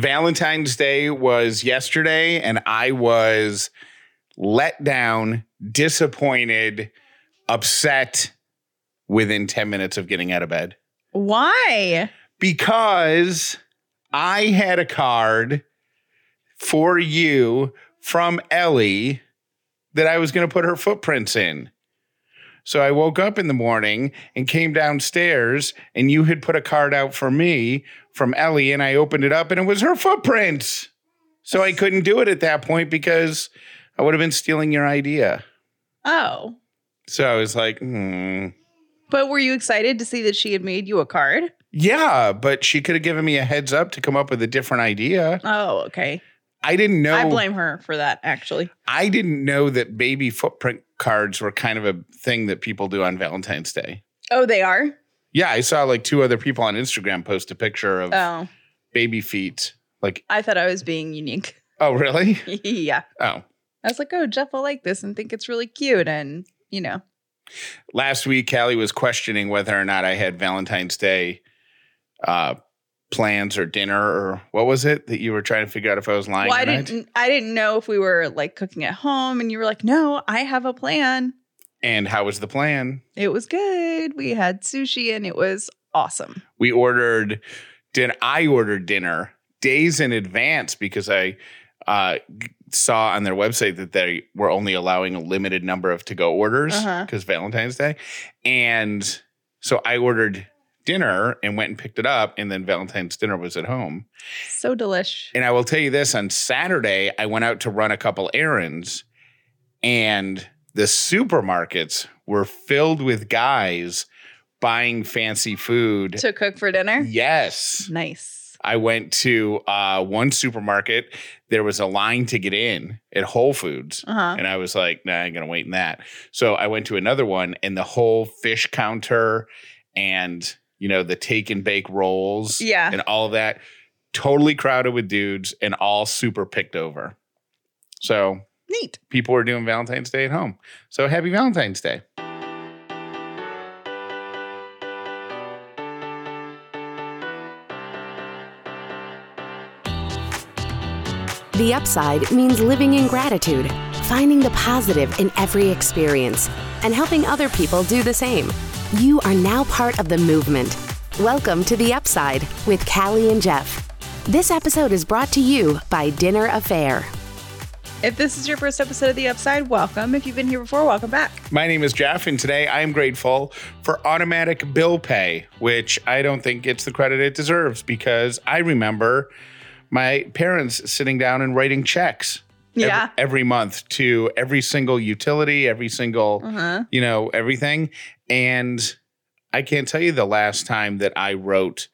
Valentine's Day was yesterday, and I was let down, disappointed, upset within 10 minutes of getting out of bed Why? because I had a card for you from Ellie that I was going to put her footprints in. So I woke up in the morning and came downstairs, and you had put a card out for me from Ellie, and I opened it up, and it was her footprints. So I couldn't do it at that point because I would have been stealing your idea. Oh. So I was like, hmm. But were you excited to see that she had made you a card? Yeah, but she could have given me a heads up to come up with a different idea. Oh, okay. I didn't know. I blame her for that, actually. I didn't know that baby footprint cards were kind of a thing that people do on Valentine's Day. Oh, they are? Yeah, I saw like two other people on Instagram post a picture of Oh. baby feet. Like, I thought I was being unique. oh, really? yeah. Oh. I was like, oh, Jeff will like this and think it's really cute. And, you know, Last week, Callie was questioning whether or not I had Valentine's Day uh, plans or dinner or what was it that you were trying to figure out if I was lying well, or I not? didn't, I didn't know if we were like cooking at home and you were like, no, I have a plan. And how was the plan? It was good. We had sushi and it was awesome. we ordered din I ordered dinner days in advance because I uh, saw on their website that they were only allowing a limited number of to go orders Uh-huh. because Valentine's Day. And so I ordered dinner and went and picked it up and then Valentine's dinner was at home. So delish. And I will tell you this on Saturday I went out to run a couple errands and the supermarkets were filled with guys buying fancy food. To cook for dinner? Yes. Nice. I went to uh, one supermarket. There was a line to get in at Whole Foods. Uh huh. And I was like, nah, I ain't going to wait in that. So I went to another one, and the whole fish counter and, you know, the take and bake rolls Yeah. and all of that totally crowded with dudes and all super picked over. So Neat. people are doing Valentine's Day at home. So happy Valentine's Day. The upside means living in gratitude, finding the positive in every experience, and helping other people do the same. You are now part of the movement. Welcome to The Upside with Callie and Jeff. This episode is brought to you by Dinner A'Fare. If this is your first episode of The Upside, welcome. If you've been here before, welcome back. My name is Jeff, and today I am grateful for automatic bill pay, which I don't think gets the credit it deserves because I remember my parents sitting down and writing checks Yeah. every, month to every single utility, every single, Uh-huh. you know, everything. And I can't tell you the last time that I wrote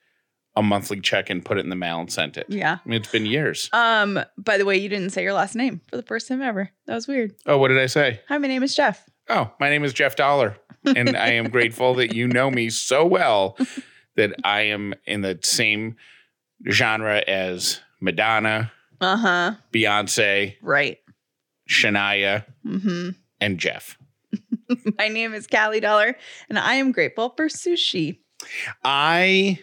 a monthly check and put it in the mail and sent it. Yeah. I mean, it's been years. Um, by the way, you didn't say your last name for the first time ever. That was weird. Oh, what did I say? Hi, my name is Jeff. Oh, my name is Jeff Dauler, and I am grateful that you know me so well that I am in the same genre as Madonna, Uh-huh. Beyonce, Right. Shania, Mm-hmm. and Jeff. My name is Callie Dauler, and I am grateful for sushi. I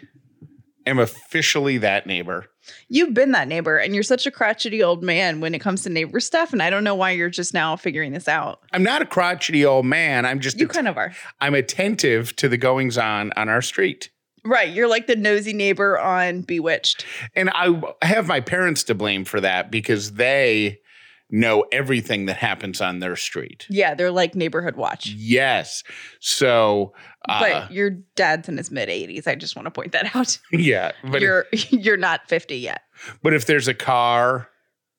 am officially that neighbor. You've been that neighbor, and you're such a crotchety old man when it comes to neighbor stuff, and I don't know why you're just now figuring this out. I'm not a crotchety old man. I'm just You att- kind of are. I'm attentive to the goings on on our street. Right. You're like the nosy neighbor on Bewitched. And I have my parents to blame for that because they know everything that happens on their street. Yeah, they're like neighborhood watch. Yes. So, uh, But your dad's in his mid 80s. I just want to point that out. yeah. But you're you're not 50 yet. but if there's a car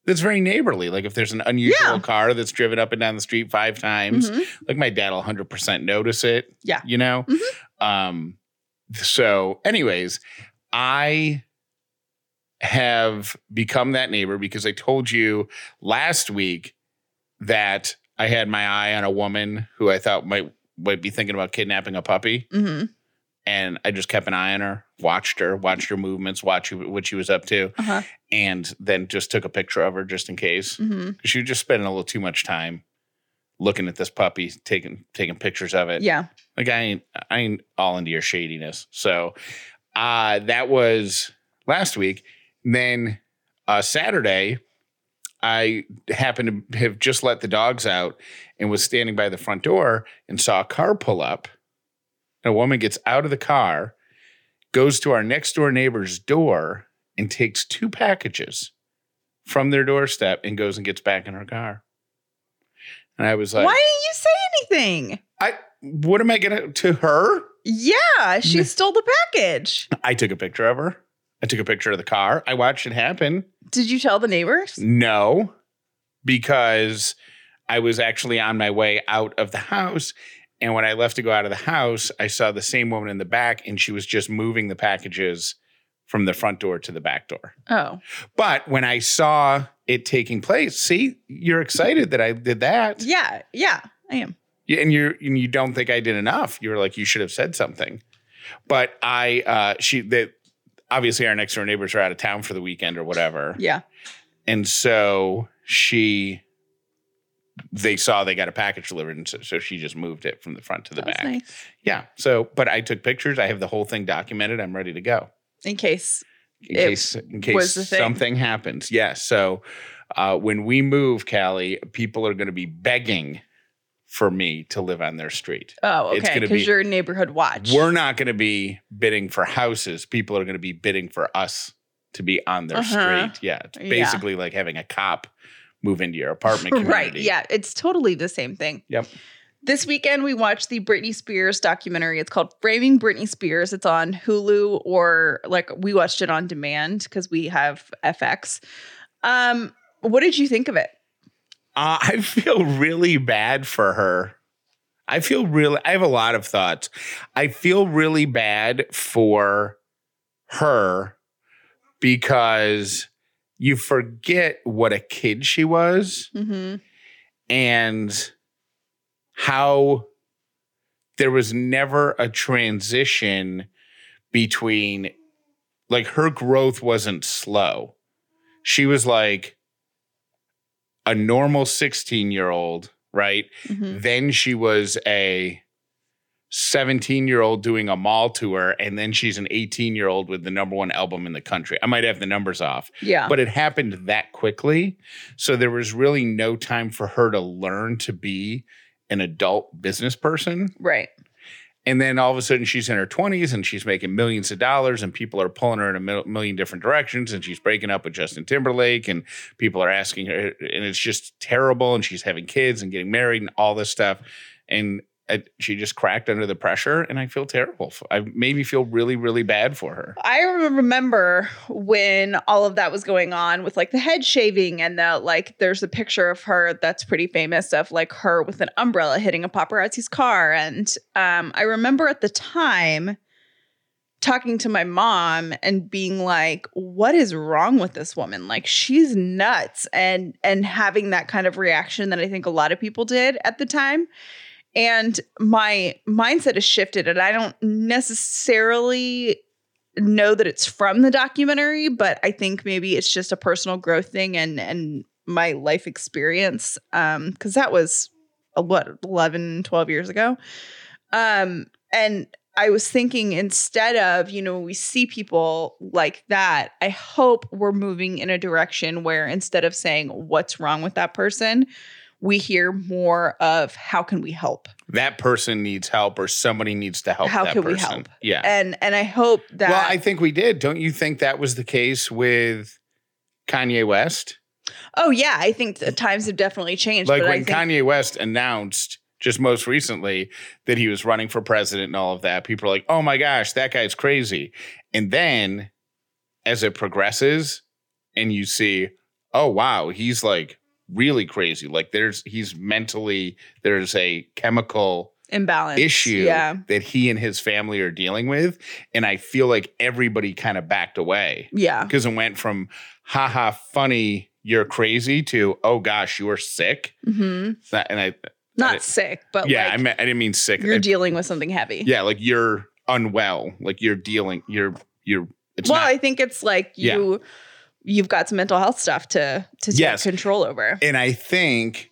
that's very neighborly, like if there's an unusual Yeah. car that's driven up and down the street five times, Mhm. like my dad will 100% notice it. Yeah. You know? Mhm. Um, so, anyways, I have become that neighbor because I told you last week that I had my eye on a woman who I thought might might be thinking about kidnapping a puppy. hmm and I just kept an eye on her, watched her, watched her movements, watched what she was up to, Uh-huh. and then just took a picture of her just in case. hmm She was just spending a little too much time looking at this puppy, taking taking pictures of it. Yeah. Like I ain't I ain't all into your shadiness. So uh that was last week. Then uh, Saturday, I happened to have just let the dogs out and was standing by the front door and saw a car pull up. And a woman gets out of the car, goes to our next door neighbor's door, and takes two packages from their doorstep and goes and gets back in her car. And I was like, Why didn't you say anything? I what am I gonna to her? Yeah, she stole the package. I took a picture of her. I took a picture of the car. I watched it happen. Did you tell the neighbors? No, because I was actually on my way out of the house. And when I left to go out of the house, I saw the same woman in the back and she was just moving the packages from the front door to the back door. Oh, But when I saw it taking place, see, you're excited that I did that. yeah, yeah, I am. Yeah, and you're and you don't think I did enough. You're like you should have said something. But I uh she that obviously our next door neighbors are out of town for the weekend or whatever. Yeah. And so she they saw they got a package delivered and so, so she just moved it from the front to the That's back. nice. Yeah. So but I took pictures. I have the whole thing documented. I'm ready to go. In case. In case in case something happens. Yes. So uh when we move, Callie, people are gonna be begging for me to live on their street. Oh, okay. Because be- you're a neighborhood watch. We're not going to be bidding for houses. People are going to be bidding for us to be on their Uh-huh. street. Yeah, it's Yeah. basically like having a cop move into your apartment community. right. Yeah. It's totally the same thing. Yep. This weekend, we watched the Britney Spears documentary. It's called Framing Britney Spears. It's on Hulu or like we watched it on demand because we have FX. Um, what did you think of it? Uh, I feel really bad for her. I feel really. I have a lot of thoughts. I feel really bad for her because you forget what a kid she was. Mm-hmm. and how there was never a transition between like her growth wasn't slow. She was like a normal 16 year old, right? Mm-hmm. Then she was a 17 year old doing a mall tour, and then she's an 18 year old with the number one album in the country. I might have the numbers off Yeah. but it happened that quickly. So there was really no time for her to learn to be an adult business person. right. And then all of a sudden she's in her 20s and she's making millions of dollars and people are pulling her in a million different directions and she's breaking up with Justin Timberlake and people are asking her and it's just terrible and she's having kids and getting married and all this stuff. And uh, she just cracked under the pressure and I feel terrible. I made me feel really really bad for her. I remember when all of that was going on with like the head shaving and the like there's a picture of her that's pretty famous of like her with an umbrella hitting a paparazzi's car and um I remember at the time talking to my mom and being like what is wrong with this woman like she's nuts and and having that kind of reaction that I think a lot of people did at the time and my mindset has shifted and I don't necessarily know that it's from the documentary, but I think maybe it's just a personal growth thing and and my life experience. Um, because that was uh, what 11, 12 years ago. Um, and I was thinking instead of, you know, we see people like that, I hope we're moving in a direction where instead of saying what's wrong with that person, we hear more of how can we help? That person needs help or somebody needs to help How can we help? Yeah. And and I hope that Well, I think we did. Don't you think that was the case with Kanye West? Oh yeah, I think the times have definitely changed. Like when think, Kanye West announced just most recently that he was running for president and all of that, people are like, oh my gosh, that guy's crazy. And then as it progresses and you see, oh wow, he's like really crazy. Like there's he's mentally there's a chemical imbalance issue Yeah, that he and his family are dealing with. And I feel like everybody kind of backed away yeah, because it went from haha funny you're crazy to oh gosh you're sick hmm That- and i not I- sick, but yeah like I, meant, I didn't mean sick you're I- dealing with something heavy. yeah like you're unwell like you're dealing you're you're it's well, not I think it's like Yeah. You you've got some mental health stuff to to take Yes. control over. and i think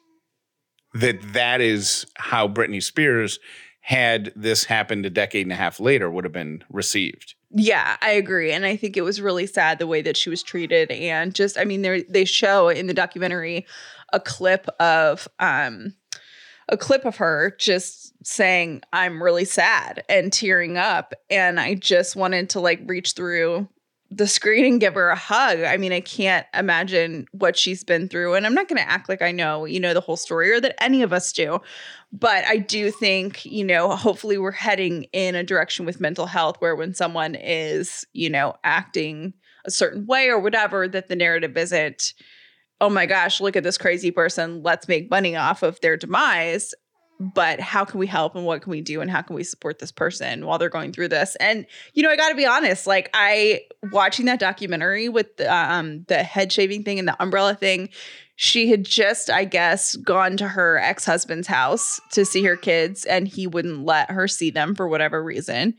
that that is how britney spears had this happened a decade and a half later would have been received Yeah, I agree. And I think it was really sad the way that she was treated. And just, I mean, they they show in the documentary a clip of um a clip of her just saying, I'm really sad and tearing up. And I just wanted to like reach through the screen and give her a hug. I mean, I can't imagine what she's been through. And I'm not going to act like I know, you know, the whole story or that any of us do. But I do think, you know, hopefully we're heading in a direction with mental health where when someone is, you know, acting a certain way or whatever, that the narrative isn't, oh my gosh, look at this crazy person. Let's make money off of their demise but how can we help and what can we do and how can we support this person while they're going through this? And you know i gotta be honest like i watching that documentary with the, um, the head shaving thing and the umbrella thing she had just i guess gone to her ex-husband's house to see her kids and he wouldn't let her see them for whatever reason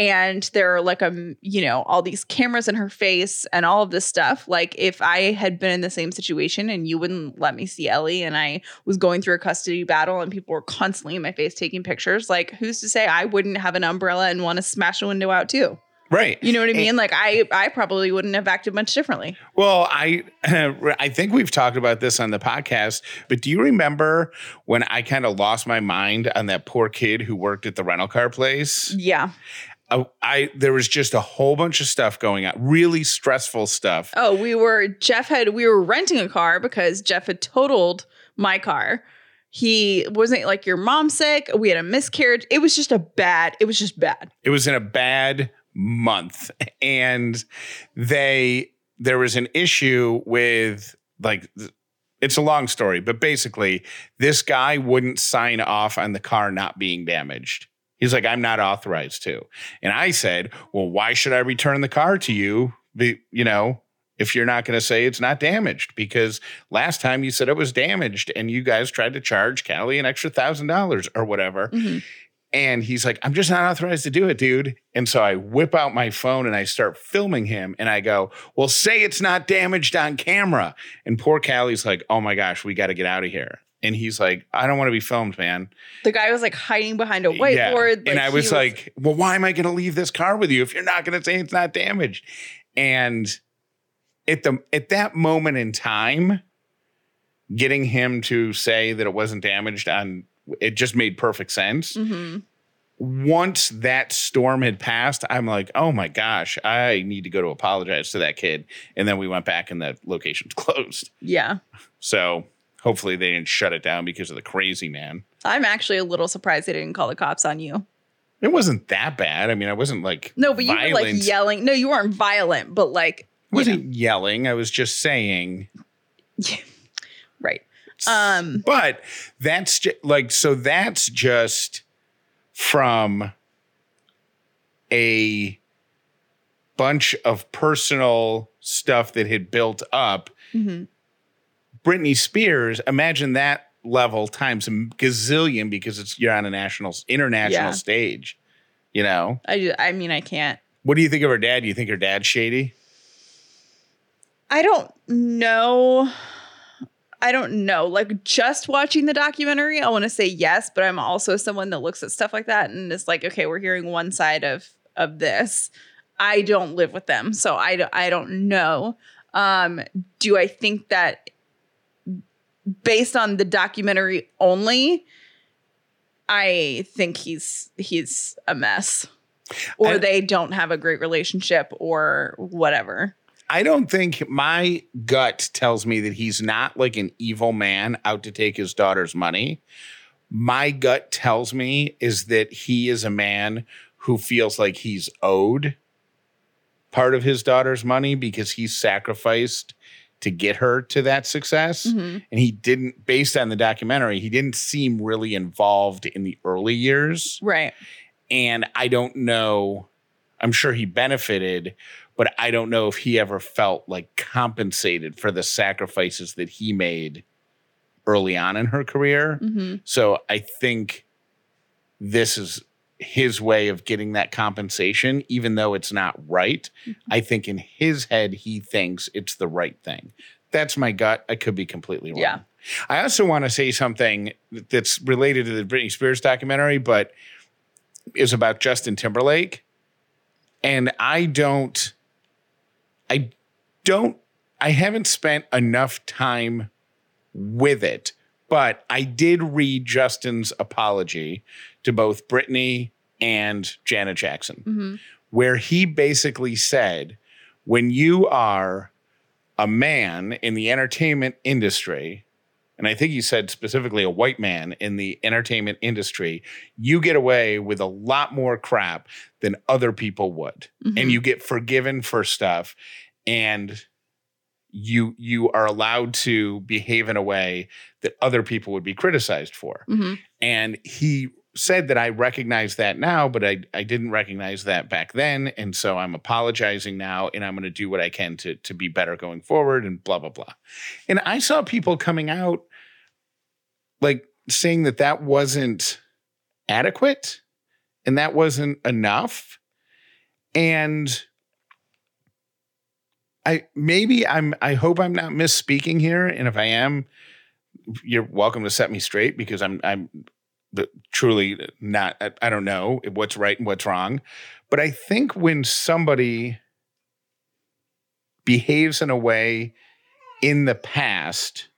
and there are like a you know all these cameras in her face and all of this stuff like if i had been in the same situation and you wouldn't let me see ellie and i was going through a custody battle and people were constantly in my face taking pictures like who's to say i wouldn't have an umbrella and want to smash a window out too Right. you know what i mean like i i probably wouldn't have acted much differently Well, I I think we've talked about this on the podcast, but do you remember when I kind of lost my mind on that poor kid who worked at the rental car place? yeah I, I there was just a whole bunch of stuff going on, really stressful stuff. oh we were jeff had we were renting a car because jeff had totaled my car. He wasn't like your mom sick. We had a miscarriage. It was just a bad it was just bad. It was in a bad month, and they there was an issue with like it's a long story, but basically this guy wouldn't sign off on the car not being damaged. He's like, I'm not authorized to. And I said, Well, why should I return the car to you? Be, you know, if you're not going to say it's not damaged, because last time you said it was damaged and you guys tried to charge Callie an extra thousand dollars or whatever. Mhm. And he's like, I'm just not authorized to do it, dude. And so I whip out my phone and I start filming him. And I go, Well, say it's not damaged on camera. And poor Callie's like, Oh my gosh, we got to get out of here. And he's like, I don't want to be filmed, man. The guy was like hiding behind a whiteboard. and like, I he was, like, Well, why am I going to leave this car with you if you're not going to say it's not damaged? And at the at that moment in time, getting him to say that it wasn't damaged on it just made perfect sense Mhm. once that storm had passed, I'm like, oh my gosh, I need to go to apologize to that kid. And then we went back and the location's closed. yeah. So hopefully they didn't shut it down because of the crazy man. I'm actually a little surprised they didn't call the cops on you. It wasn't that bad. I mean, I wasn't like No, but you violent. were like yelling. No, you weren't violent, but like, I wasn't yelling. I was just saying. right. Um, But that's just like so. That's just from a bunch of personal stuff that had built up. mhm. Britney Spears, imagine that level times a gazillion because it's you're on a national international Yeah. stage. You know, I, I mean, I can't. what do you think of her dad? Do you think her dad's shady? I don't know. I don't know. Like just watching the documentary, I want to say yes, but I'm also someone that looks at stuff like that and is like, okay, we're hearing one side of of this. I don't live with them, so I don't, I don't know. Um, do I think that based on the documentary only, I think he's he's a mess, or I- they don't have a great relationship, or whatever. I don't think my gut tells me that he's not like an evil man out to take his daughter's money. My gut tells me is that he is a man who feels like he's owed part of his daughter's money because he sacrificed to get her to that success. Mhm. And he didn't, based on the documentary, he didn't seem really involved in the early years Right. and I don't know. I'm sure he benefited, but I don't know if he ever felt like compensated for the sacrifices that he made early on in her career. hmm So I think this is his way of getting that compensation, even though it's not right. Mm-hmm. I think in his head, he thinks it's the right thing. That's my gut. I could be completely wrong. Yeah. I also want to say something that's related to the Britney Spears documentary, but is about Justin Timberlake. And I don't, I don't, I haven't spent enough time with it, but I did read Justin's apology to both Britney and Janet Jackson, Mm-hmm. where he basically said, when you are a man in the entertainment industry, and I think he said specifically a white man in the entertainment industry, you get away with a lot more crap than other people would. Mm-hmm. And you get forgiven for stuff and you you are allowed to behave in a way that other people would be criticized for. hmm And he said that I recognize that now, but I, I didn't recognize that back then. And so I'm apologizing now and I'm going to do what I can to, to be better going forward and blah, blah, blah. And I saw people coming out like saying that that wasn't adequate and that wasn't enough. And I maybe I'm I hope I'm not misspeaking here. And if I am, you're welcome to set me straight because I'm I'm the, truly not I, I don't know what's right and what's wrong but i think when somebody behaves in a way in the past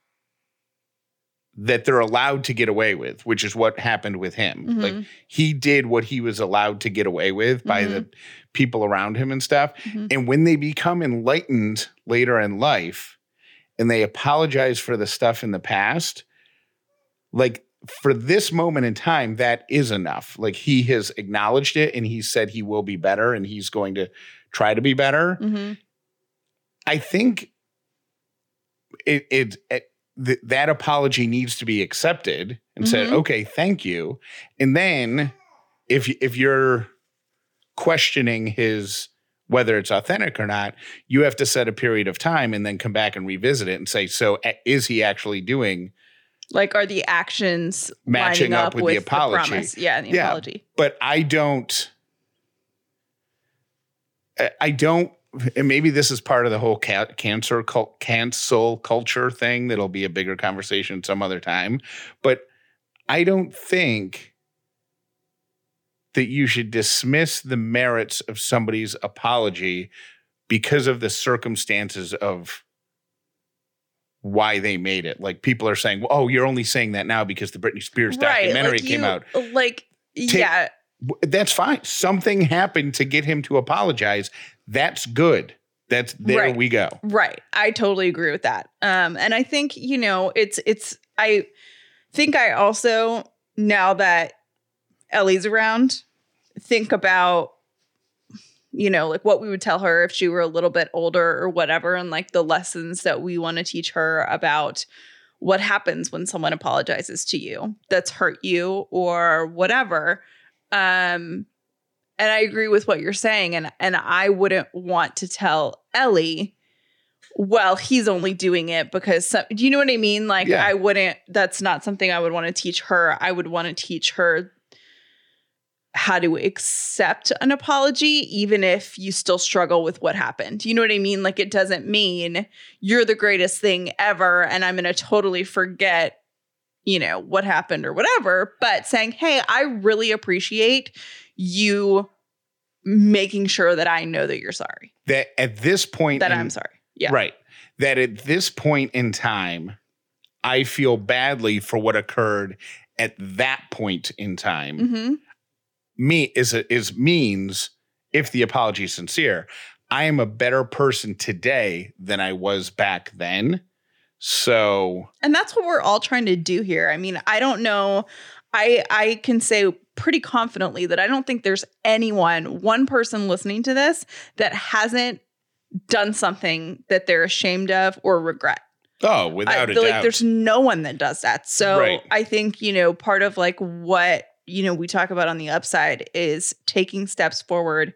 that they're allowed to get away with which is what happened with him Mhm. like he did what he was allowed to get away with by the people around him and stuff Mhm. and when they become enlightened later in life and they apologize for the stuff in the past like for this moment in time, that is enough. Like he has acknowledged it and he said he will be better and he's going to try to be better. hmm I think it, it, it th- that apology needs to be accepted and said, Mhm. okay, thank you. And then if if you're questioning his whether it's authentic or not, you have to set a period of time and then come back and revisit it and say, so is he actually doing Like, are the actions Matching lining up with the apology. promise? Yeah, the Yeah. apology. but I don't. I don't. And maybe this is part of the whole ca- cancer cult, cancel culture thing. That'll be a bigger conversation some other time. But I don't think that you should dismiss the merits of somebody's apology because of the circumstances of why they made it. Like people are saying, "Oh, you're only saying that now because the Britney Spears documentary like came you- out." Like, yeah, that's fine. Something happened to get him to apologize. That's good. That's there Right. we go. Right. I totally agree with that. Um and I think, you know, it's it's I think I also now that Ellie's around think about you know, like what we would tell her if she were a little bit older or whatever and like the lessons that we want to teach her about what happens when someone apologizes to you that's hurt you or whatever. Um and I agree with what you're saying and and I wouldn't want to tell Ellie well, he's only doing it because some, do you know what I mean? Like Yeah. I wouldn't that's not something I would want to teach her. I would want to teach her how to accept an apology even if you still struggle with what happened. You know what I mean? Like it doesn't mean you're the greatest thing ever and I'm going to totally forget you know what happened or whatever, but saying, "Hey, I really appreciate you making sure that I know that you're sorry. That at this point That in- I'm sorry." Yeah. Right. That at this point in time, I feel badly for what occurred at that point in time. Mhm. Me is a, is means if the apology is sincere, I am a better person today than I was back then. So And that's what we're all trying to do here. I mean, I don't know. I I can say pretty confidently that I don't think there's anyone, one person listening to this that hasn't done something that they're ashamed of or regret. oh, I without a feel like doubt. there's no one that does that. So Right. I think, you know, part of like what, you know, we talk about on the upside is taking steps forward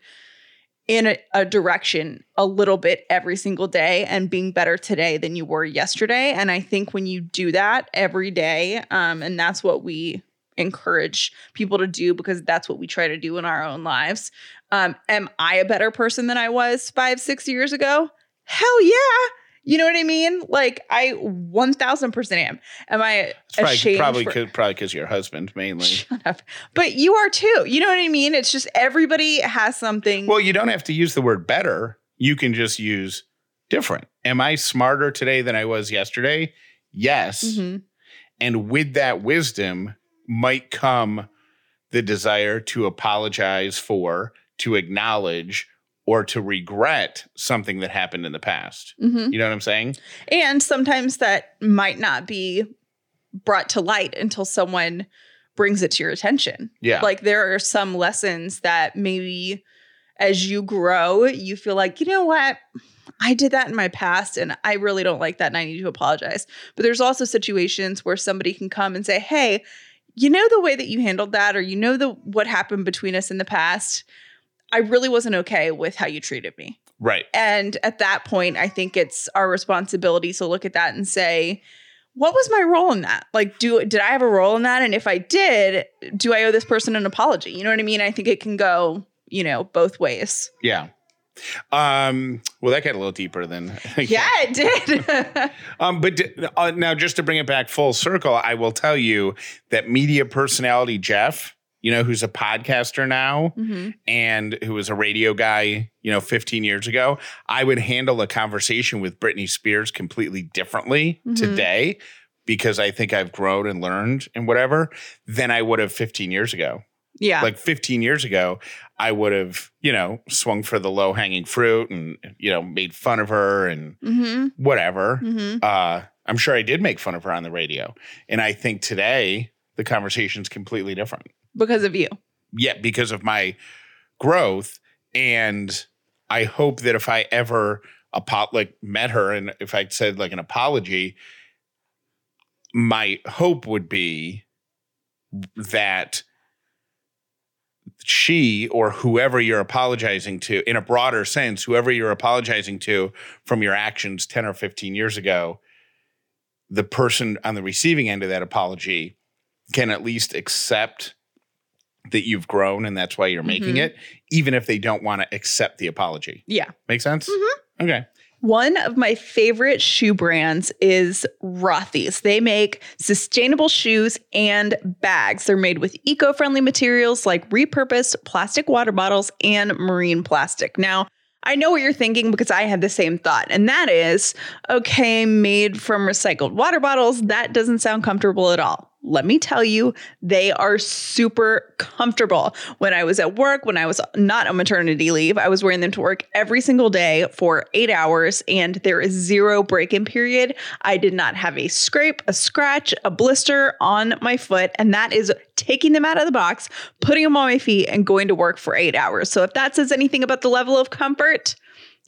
in a, a direction a little bit every single day and being better today than you were yesterday. And I think when you do that every day, um, and that's what we encourage people to do because that's what we try to do in our own lives. Um, am I a better person than I was five, six years ago? Hell yeah. You know what I mean? Like I 1000% am. Am I It's ashamed probably for- cause, probably because your husband mainly. Shut up. But you are too. You know what I mean? It's just everybody has something. Well, you don't have to use the word better. You can just use different. Am I smarter today than I was yesterday? Yes. Mhm. And with that wisdom might come the desire to apologize for, to acknowledge, or to regret something that happened in the past. Mhm. You know what I'm saying? And sometimes that might not be brought to light until someone brings it to your attention. Yeah. Like there are some lessons that maybe as you grow, you feel like, you know what? I did that in my past and I really don't like that and I need to apologize. But there's also situations where somebody can come and say, "Hey, you know the way that you handled that or you know the what happened between us in the past? I really wasn't okay with how you treated me." right. And at that point, I think it's our responsibility to look at that and say, what was my role in that? Like, do did I have a role in that? And if I did, do I owe this person an apology? You know what I mean? I think it can go, you know, both ways. Yeah. Um, well, that got a little deeper than Yeah, it did. Um, but d- uh, now, just to bring it back full circle, I will tell you that media personality Jeff, you know, who's a podcaster now Mhm. and who was a radio guy, you know, 15 years ago, I would handle a conversation with Britney Spears completely differently Mhm. today because I think I've grown and learned and whatever than I would have 15 years ago. Yeah. Like 15 years ago, I would have, you know, swung for the low hanging fruit and, you know, made fun of her and hmm whatever hmm uh, I'm sure I did make fun of her on the radio. And I think today the conversation's completely different. Because of you. Yet because of my growth. And I hope that if I ever apo- like met her and if I said like an apology, my hope would be that she or whoever you're apologizing to, in a broader sense, whoever you're apologizing to from your actions 10 or 15 years ago, the person on the receiving end of that apology can at least accept that you've grown and that's why you're making Mhm. it, even if they don't want to accept the apology. Yeah. Make sense? Mhm. Okay. One of my favorite shoe brands is Rothy's. They make sustainable shoes and bags. They're made with eco friendly materials like repurposed plastic water bottles and marine plastic. Now, I know what you're thinking because I had the same thought, and that is okay, made from recycled water bottles. That doesn't sound comfortable at all. Let me tell you, they are super comfortable. When I was at work, when I was not on maternity leave, I was wearing them to work every single day for eight hours, and there is zero break in period. I did not have a scrape, a scratch, a blister on my foot, and that is taking them out of the box, putting them on my feet, and going to work for eight hours. So if that says anything about the level of comfort,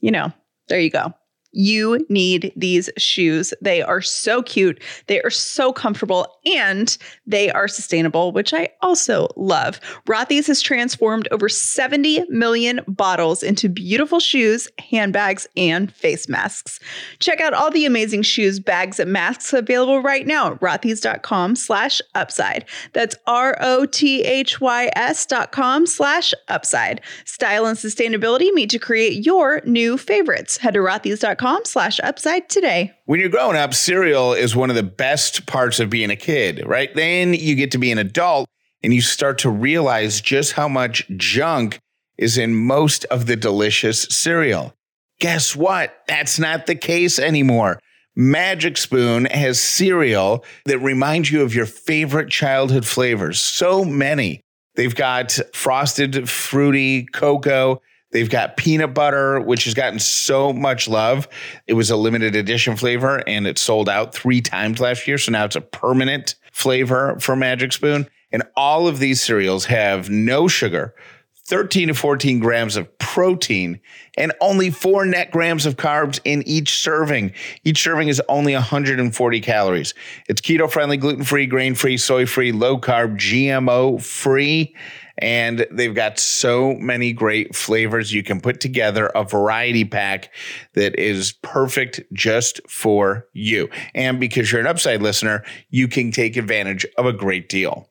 you know, there you go. You need these shoes. They are so cute. They are so comfortable and they are sustainable, which I also love. Rothy's has transformed over 70 million bottles into beautiful shoes, handbags, and face masks. Check out all the amazing shoes, bags, and masks available right now at rothys.com slash upside. That's R-O-T-H-Y-S dot com slash upside. Style and sustainability meet to create your new favorites. Head to rothys.com slash upside today. When you're growing up, cereal is one of the best parts of being a kid, right? Then you get to be an adult and you start to realize just how much junk is in most of the delicious cereal. Guess what? That's not the case anymore. Magic Spoon has cereal that reminds you of your favorite childhood flavors. So many. They've got frosted, fruity, cocoa. They've got peanut butter, which has gotten so much love. It was a limited edition flavor and it sold out three times last year. So now it's a permanent flavor for Magic Spoon. And all of these cereals have no sugar, 13 to 14 grams of protein, and only four net grams of carbs in each serving. Each serving is only 140 calories. It's keto friendly, gluten free, grain free, soy free, low carb, GMO free. And they've got so many great flavors. You can put together a variety pack that is perfect just for you. And because you're an upside listener, you can take advantage of a great deal.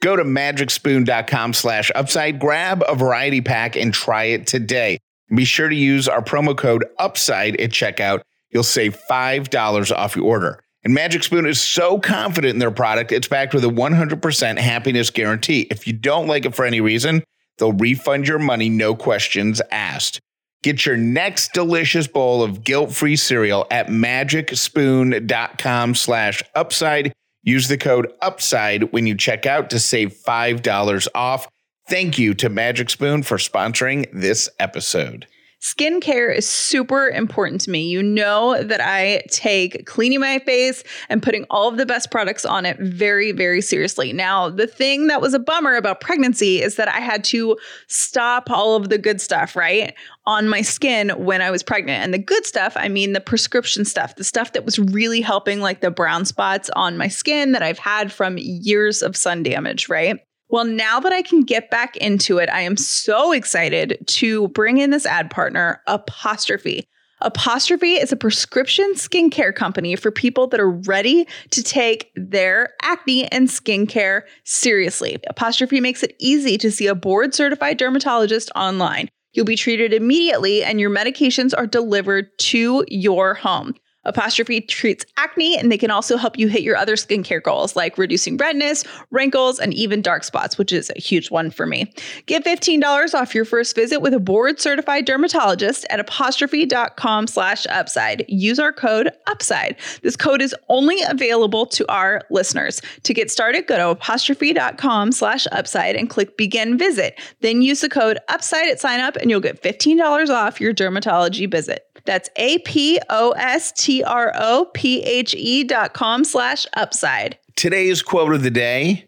Go to magicspoon.com slash upside, grab a variety pack and try it today. Be sure to use our promo code upside at checkout. you'll save $5 off your order. And Magic Spoon is so confident in their product, it's backed with a 100% happiness guarantee. If you don't like it for any reason, they'll refund your money, no questions asked. Get your next delicious bowl of guilt-free cereal at magicspoon.com slash upside. Use the code UPSIDE when you check out to save $5 off. Thank you to Magic Spoon for sponsoring this episode. Skincare is super important to me. You know that I take cleaning my face and putting all of the best products on it very, very seriously. Now, the thing that was a bummer about pregnancy is that I had to stop all of the good stuff, right? On my skin when I was pregnant. And the good stuff, I mean the prescription stuff, the stuff that was really helping, like the brown spots on my skin that I've had from years of sun damage, right? Well, now that I can get back into it, I am so excited to bring in this ad partner, Apostrophe. Apostrophe is a prescription skincare company for people that are ready to take their acne and skincare seriously. Apostrophe makes it easy to see a board certified dermatologist online. You'll be treated immediately and your medications are delivered to your home. Apostrophe treats acne and they can also help you hit your other skincare goals like reducing redness, wrinkles, and even dark spots, which is a huge one for me. Get $15 off your first visit with a board certified dermatologist at apostrophe.com slash upside. Use our code upside. This code is only available to our listeners. To get started, go to apostrophe.com slash upside and click begin visit. Then use the code upside at sign up and you'll get $15 off your dermatology visit. That's A P O S T R O P H E dot com slash upside. Today's quote of the day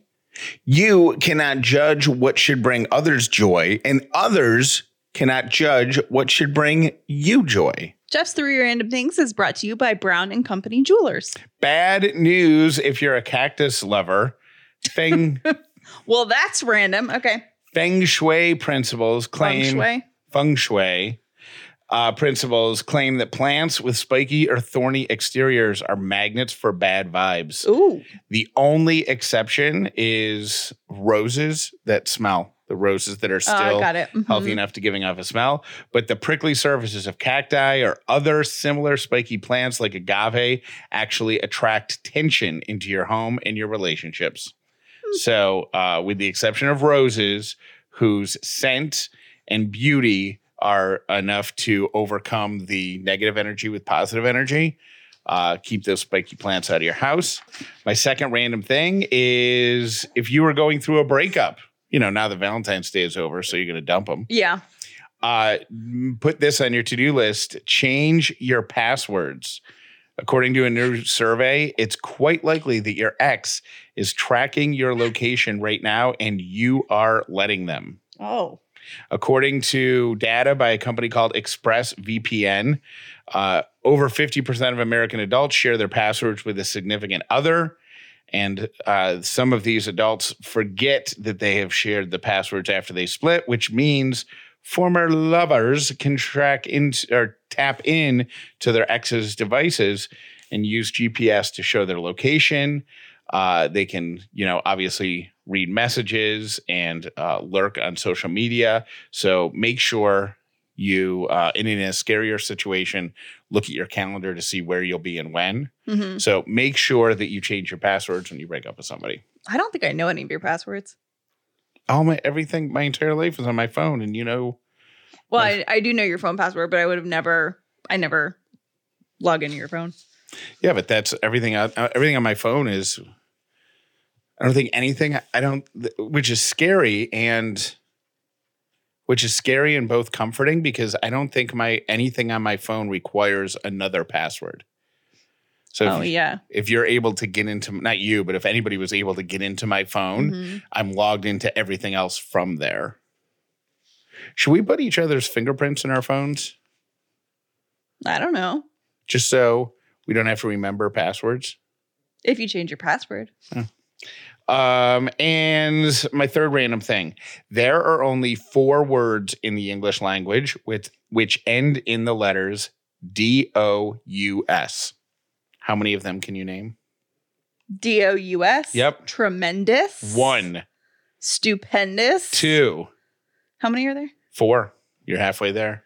You cannot judge what should bring others joy, and others cannot judge what should bring you joy. Jeff's Three Random Things is brought to you by Brown and Company Jewelers. Bad news if you're a cactus lover. Feng, Well, that's random. Okay. feng Shui principles claim. Feng shui. feng shui uh, principles claim that plants with spiky or thorny exteriors are magnets for bad vibes. Ooh. The only exception is roses that smell. The roses that are Oh, still I got it. Mhm. healthy enough to giving off a smell. But the prickly surfaces of cacti or other similar spiky plants like agave actually attract tension into your home and your relationships. Hmm. So, uh, with the exception of roses, whose scent and beauty are enough to overcome the negative energy with positive energy. Uh, keep those spiky plants out of your house. My second random thing is if you were going through a breakup, you know, now that Valentine's Day is over, so you're going to dump them. Yeah. Uh, put this on your to do list change your passwords. According to a new survey, it's quite likely that your ex is tracking your location right now and you are letting them. Oh. According to data by a company called ExpressVPN, uh, over 50% of American adults share their passwords with a significant other. And uh, some of these adults forget that they have shared the passwords after they split, which means former lovers can track in or tap in to their ex's devices and use GPS to show their location. Uh, they can, you know, obviously read messages and uh, lurk on social media. So make sure you, uh, in a scarier situation, look at your calendar to see where you'll be and when. hmm So make sure that you change your passwords when you break up with somebody. I don't think I know any of your passwords. All my everything, my entire life is on my phone, and you know, Well, I, I do know your phone password, but I would have never, I never log into your phone. yeah. But that's everything. Uh, everything on my phone is. I don't think anything. I don't, which is scary and. Which is scary and both comforting because I don't think my anything on my phone requires another password. So oh, if, yeah. if you're able to get into not you, but if anybody was able to get into my phone, Mhm. I'm logged into everything else from there. Should we put each other's fingerprints in our phones I don't know. just so we don't have to remember passwords? If you change your password. Um, and my third random thing there are only four words in the English language with which end in the letters D O U S. How many of them can you name? D O U S. Yep. Tremendous. One, Stupendous. two, How many are there? four. You're halfway there.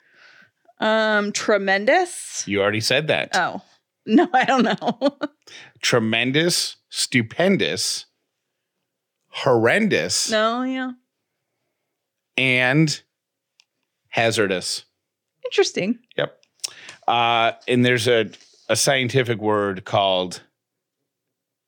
Um, tremendous. You already said that. Oh no, I don't know. Tremendous, stupendous, horrendous, no, yeah, and hazardous. interesting. Yep. Uh, and there's a, a scientific word called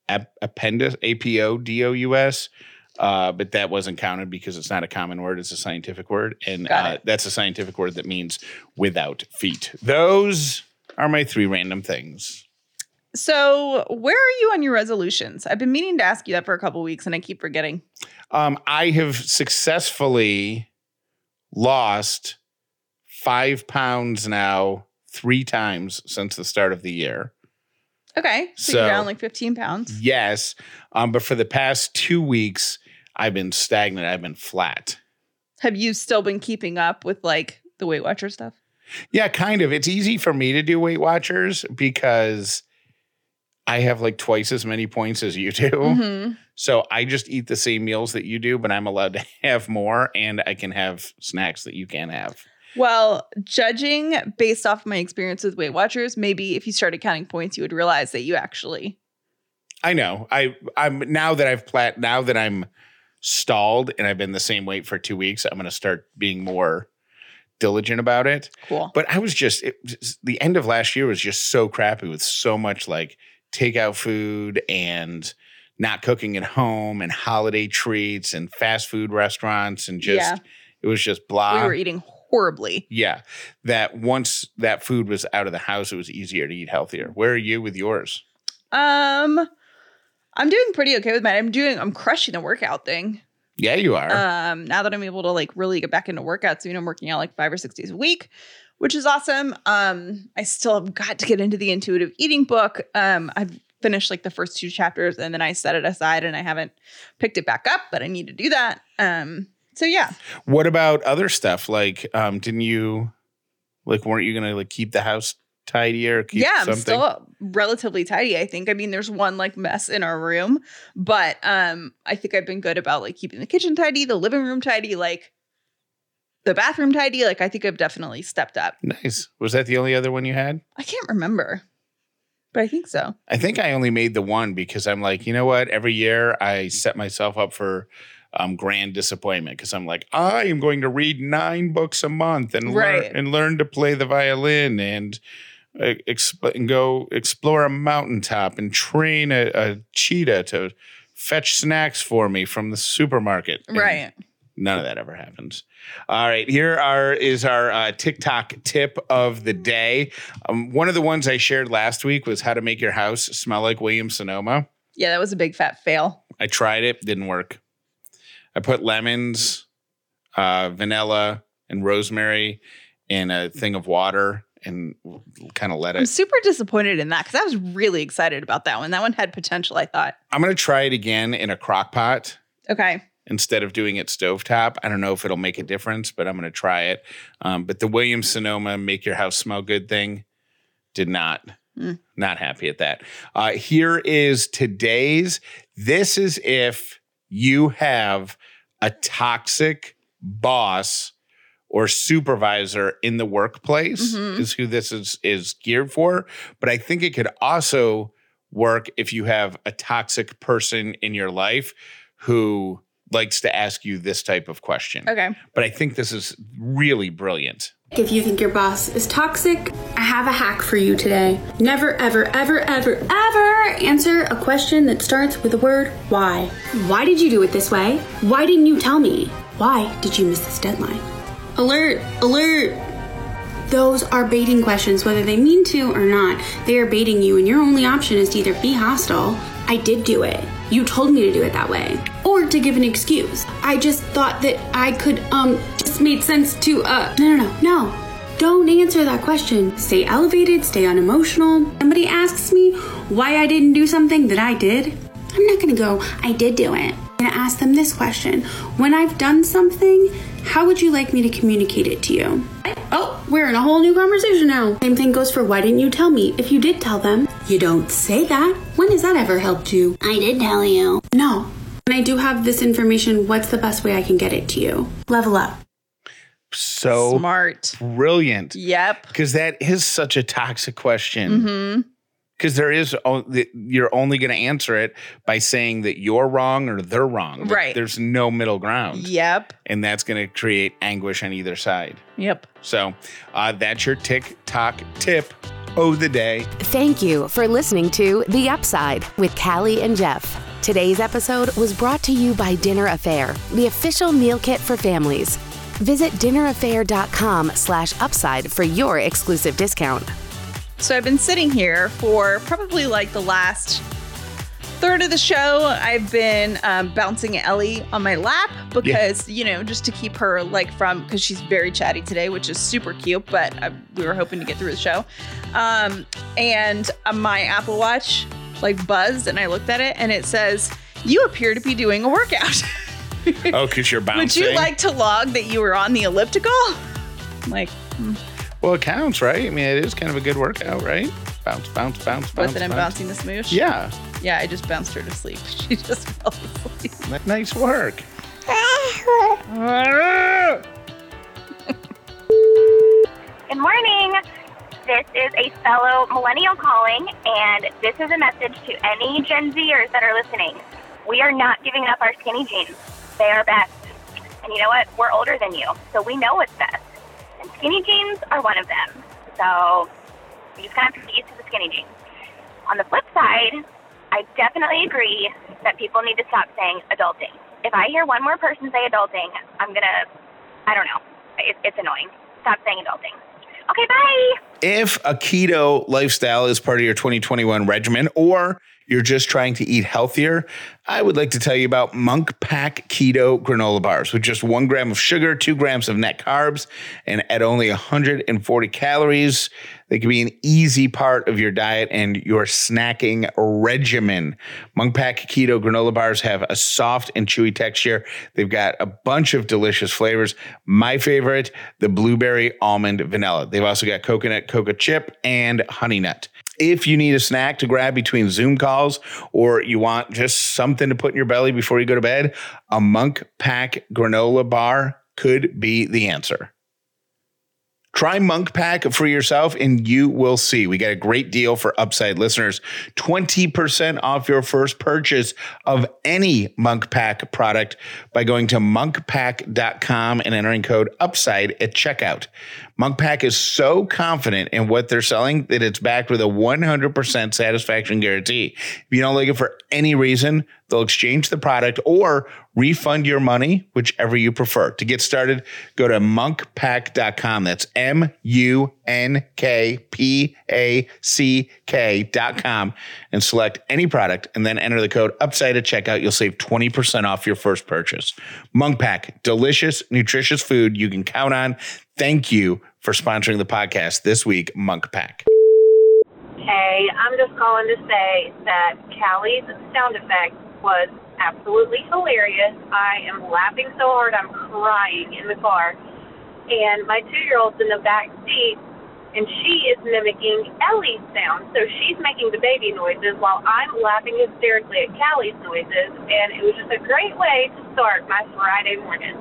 ap- apodous, A P O D O U S. Uh, but that wasn't counted because it's not a common word. It's a scientific word. And uh, that's a scientific word that means without feet. Those are my three random things. So, where are you on your resolutions? I've been meaning to ask you that for a couple weeks, and I keep forgetting. Um, I have successfully lost five pounds now three times since the start of the year. Okay, so, So- you're down like 15 pounds. Yes. Um, but for the past two weeks, I've been stagnant. I've been flat. Have you still been keeping up with like the Weight Watcher stuff? Yeah, kind of. It's easy for me to do Weight Watchers because I have like twice as many points as you do. Mhm. So I just eat the same meals that you do, but I'm allowed to have more and I can have snacks that you can't have. Well, judging based off my experience with Weight Watchers, maybe if you started counting points, you would realize that you actually. I know. I I'm now that I've plat now that I'm stalled and I've been the same weight for two weeks, I'm gonna start being more diligent about it. Cool. But I was just it, just- the end of last year was just so crappy with so much like takeout food and not cooking at home and holiday treats and fast food restaurants and just Yeah. it was just blah. we were eating horribly. yeah. That once that food was out of the house, it was easier to eat healthier. Where are you with yours? Um, I'm doing pretty okay with mine. I'm doing, I'm crushing the workout thing. Yeah, you are. Um, now that I'm able to like really get back into workouts, you know, I'm working out like five or six days a week, which is awesome. Um, I still have got to get into the intuitive eating book. Um, I've finished like the first two chapters and then I set it aside and I haven't picked it back up, but I need to do that. Um, so yeah. what about other stuff? Like, um, didn't you like weren't you gonna like keep the house tidy or keep yeah, I'm still relatively tidy. I think. I mean, there's one like mess in our room, but um, I think I've been good about like keeping the kitchen tidy, the living room tidy, like the bathroom tidy. Like I think I've definitely stepped up. nice. Was that the only other one you had? I can't remember, but I think so. I think I only made the one because I'm like, you know what? Every year I set myself up for um, grand disappointment because I'm like, I am going to read nine books a month and Right. learn and learn to play the violin and uh, exp- and go explore a mountaintop and train a, a cheetah to fetch snacks for me from the supermarket. And Right. None of that ever happens. All right, here are is our uh, TikTok tip of the day. Um, one of the ones I shared last week was how to make your house smell like Williams Sonoma. Yeah, that was a big fat fail. I tried it, didn't work. I put lemons, uh, vanilla, and rosemary in a thing of water and kind of let it. I'm super disappointed in that because I was really excited about that one. That one had potential. I thought. I'm gonna try it again in a crock pot Okay. Instead of doing it stovetop. I don't know if it'll make a difference, but I'm going to try it. Um, but the Williams Sonoma make your house smell good thing did not. Mm. Not happy at that. Uh, here is today's. This is if you have a toxic boss or supervisor in the workplace Mhm. is who this is is geared for. But I think it could also work if you have a toxic person in your life who likes to ask you this type of question. Okay. But I think this is really brilliant. If you think your boss is toxic, I have a hack for you today. Never, ever, ever, ever, ever answer a question that starts with the word why. Why did you do it this way? Why didn't you tell me? Why did you miss this deadline? Alert, alert. Those are baiting questions, whether they mean to or not. They are baiting you, and your only option is to either be hostile. I did do it. You told me to do it that way. Or to give an excuse. I just thought that I could, um, just made sense to, uh, no, no, no, no. Don't answer that question. Stay elevated, stay unemotional. Somebody asks me why I didn't do something that I did. I'm not gonna go, I did do it. I'm gonna ask them this question. When I've done something, how would you like me to communicate it to you? Oh, we're in a whole new conversation now. Same thing goes for why didn't you tell me? If you did tell them, you don't say that. When has that ever helped you? I did tell you. No. And I do have this information, what's the best way I can get it to you? Level up. so Smart. brilliant Yep. because that is such a toxic question. hmm Because there is, you're only going to answer it by saying that you're wrong or they're wrong. Right. There's no middle ground. Yep. And that's going to create anguish on either side. Yep. So uh, that's your TikTok tip of the day. Thank you for listening to The Upside with Callie and Jeff. Today's episode was brought to you by Dinner A'Fare, the official meal kit for families. Visit dinnerafare.com slash upside for your exclusive discount. So I've been sitting here for probably like the last third of the show. I've been um, bouncing Ellie on my lap because, you know, just to keep her like from, because she's very chatty today, which is super cute, but uh, we were hoping to get through the show. Um, and uh, my Apple Watch like buzzed and I looked at it and it says, You appear to be doing a workout. Oh, because you're bouncing. Would you like to log that you were on the elliptical? Like, Well, it counts, right? I mean, it is kind of a good workout, right? Bounce, bounce, bounce, bounce. with it, I'm bounce. bouncing the smoosh. Yeah. Yeah, I just bounced her to sleep. She just fell asleep. Nice work. Good morning. This is a fellow millennial calling, and this is a message to any Gen Zers that are listening. We are not giving up our skinny jeans. They are best. And you know what? We're older than you, so we know what's best. And skinny jeans are one of them. So you just kind of have to get used to the skinny jeans. On the flip side, I definitely agree that people need to stop saying adulting. If I hear one more person say adulting, I'm gonna, I don't know. It, it's annoying. Stop saying adulting. Okay, bye. If a keto lifestyle is part of your 2021 regimen or you're just trying to eat healthier, I would like to tell you about Munk Pack Keto granola bars with just one gram of sugar, two grams of net carbs, and at only 140 calories. They can be an easy part of your diet and your snacking regimen. Munk Pack Keto granola bars have a soft and chewy texture. They've got a bunch of delicious flavors. My favorite, the blueberry almond vanilla. They've also got coconut cocoa chip and honey nut. If you need a snack to grab between Zoom calls or you want just something to put in your belly before you go to bed, a Munk Pack granola bar could be the answer. Try Munk Pack for yourself and you will see. We got a great deal for Upside listeners 20% off your first purchase of any Monk Pack product by going to munkpack.com and entering code UPSIDE at checkout. Munk Pack is so confident in what they're selling that it's backed with a 100% satisfaction guarantee. If you don't like it for any reason, they'll exchange the product or refund your money, whichever you prefer. To get started, go to munkpack.com. That's M U N K P A C K.com and select any product and then enter the code UPSIDE at checkout. You'll save 20% off your first purchase. Munk Pack, delicious, nutritious food you can count on. Thank you for sponsoring the podcast this week, Munk Pack. Hey, I'm just calling to say that Callie's sound effect was absolutely hilarious. I am laughing so hard I'm crying in the car. And my two year old's in the back seat and she is mimicking Ellie's sound. So she's making the baby noises while I'm laughing hysterically at Callie's noises. And it was just a great way to start my Friday morning.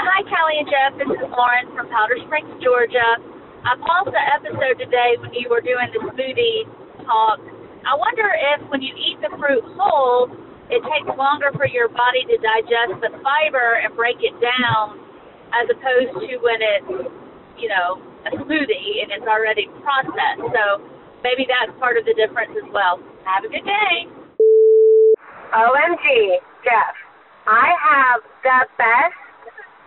Hi, Callie and Jeff. This is Lauren from Powder Springs, Georgia. I paused the episode today when you were doing the smoothie talk. I wonder if when you eat the fruit whole, it takes longer for your body to digest the fiber and break it down as opposed to when it's, you know, a smoothie and it's already processed. So maybe that's part of the difference as well. Have a good day. OMG, Jeff, I have the best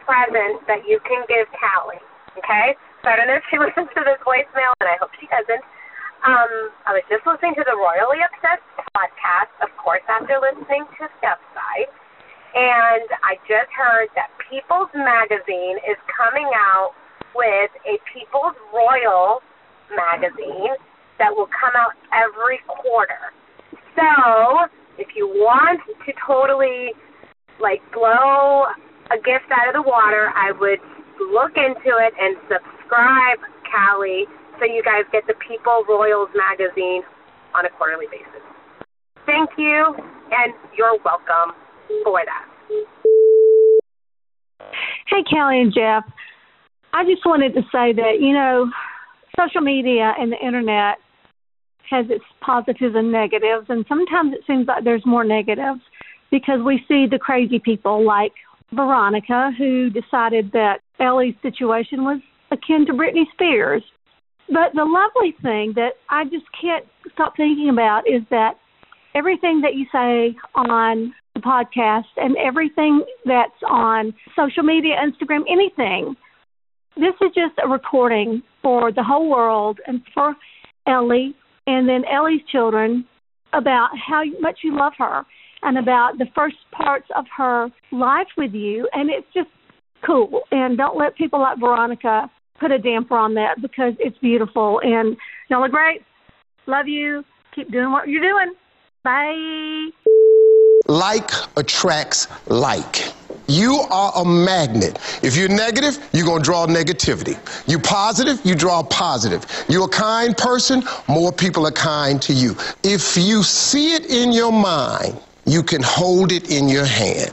present that you can give Callie. Okay? So I don't know if she listens to this voicemail, and I hope she doesn't. Um, I was just listening to the Royally Obsessed podcast, of course, after listening to Stepside. And I just heard that People's Magazine is coming out with a People's Royal magazine that will come out every quarter. So, if you want to totally like blow a gift out of the water, I would look into it and subscribe, Callie, so you guys get the People Royals magazine on a quarterly basis. Thank you, and you're welcome for that. Hey, Callie and Jeff. I just wanted to say that, you know, social media and the internet has its positives and negatives, and sometimes it seems like there's more negatives because we see the crazy people like Veronica who decided that Ellie's situation was akin to Britney Spears. But the lovely thing that I just can't stop thinking about is that everything that you say on the podcast and everything that's on social media, Instagram, anything, this is just a recording for the whole world and for Ellie and then Ellie's children about how much you love her and about the first parts of her life with you. And it's just cool. And don't let people like Veronica put a damper on that because it's beautiful. And y'all are great. Love you. Keep doing what you're doing. Bye. Like attracts like. You are a magnet. If you're negative, you're going to draw negativity. You're positive, you draw positive. You're a kind person, more people are kind to you. If you see it in your mind, you can hold it in your hand.